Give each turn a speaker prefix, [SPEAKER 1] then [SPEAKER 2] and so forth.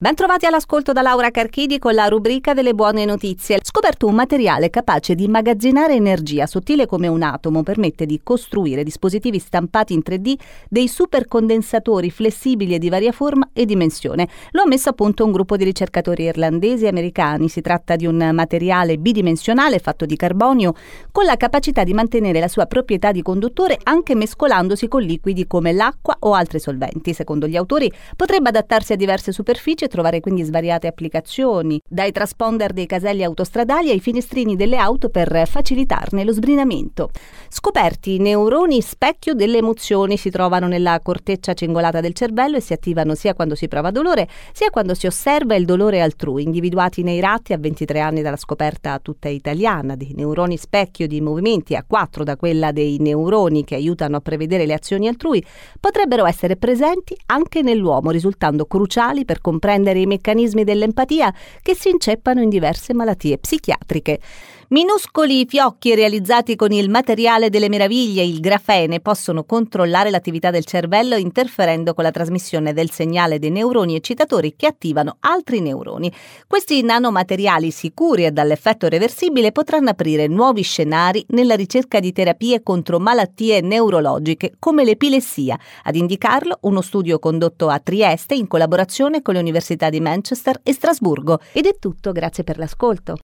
[SPEAKER 1] Bentrovati all'ascolto da Laura Carchidi con la rubrica delle buone notizie. Scoperto un materiale capace di immagazzinare energia, sottile come un atomo, permette di costruire dispositivi stampati in 3D dei supercondensatori flessibili e di varia forma e dimensione. Lo ha messo a punto un gruppo di ricercatori irlandesi e americani. Si tratta di un materiale bidimensionale fatto di carbonio con la capacità di mantenere la sua proprietà di conduttore anche mescolandosi con liquidi come l'acqua o altri solventi. Secondo gli autori potrebbe adattarsi a diverse superfici trovare quindi svariate applicazioni, dai transponder dei caselli autostradali ai finestrini delle auto per facilitarne lo sbrinamento. Scoperti i neuroni specchio delle emozioni si trovano nella corteccia cingolata del cervello e si attivano sia quando si prova dolore sia quando si osserva il dolore altrui, individuati nei ratti a 23 anni dalla scoperta tutta italiana dei neuroni specchio di movimenti a 4 da quella dei neuroni che aiutano a prevedere le azioni altrui, potrebbero essere presenti anche nell'uomo, risultando cruciali per comprendere comprendere i meccanismi dell'empatia che si inceppano in diverse malattie psichiatriche. Minuscoli fiocchi realizzati con il materiale delle meraviglie, il grafene, possono controllare l'attività del cervello interferendo con la trasmissione del segnale dei neuroni eccitatori che attivano altri neuroni. Questi nanomateriali sicuri e dall'effetto reversibile potranno aprire nuovi scenari nella ricerca di terapie contro malattie neurologiche come l'epilessia. Ad indicarlo uno studio condotto a Trieste in collaborazione con le università di Manchester e Strasburgo. Ed è tutto, grazie per l'ascolto.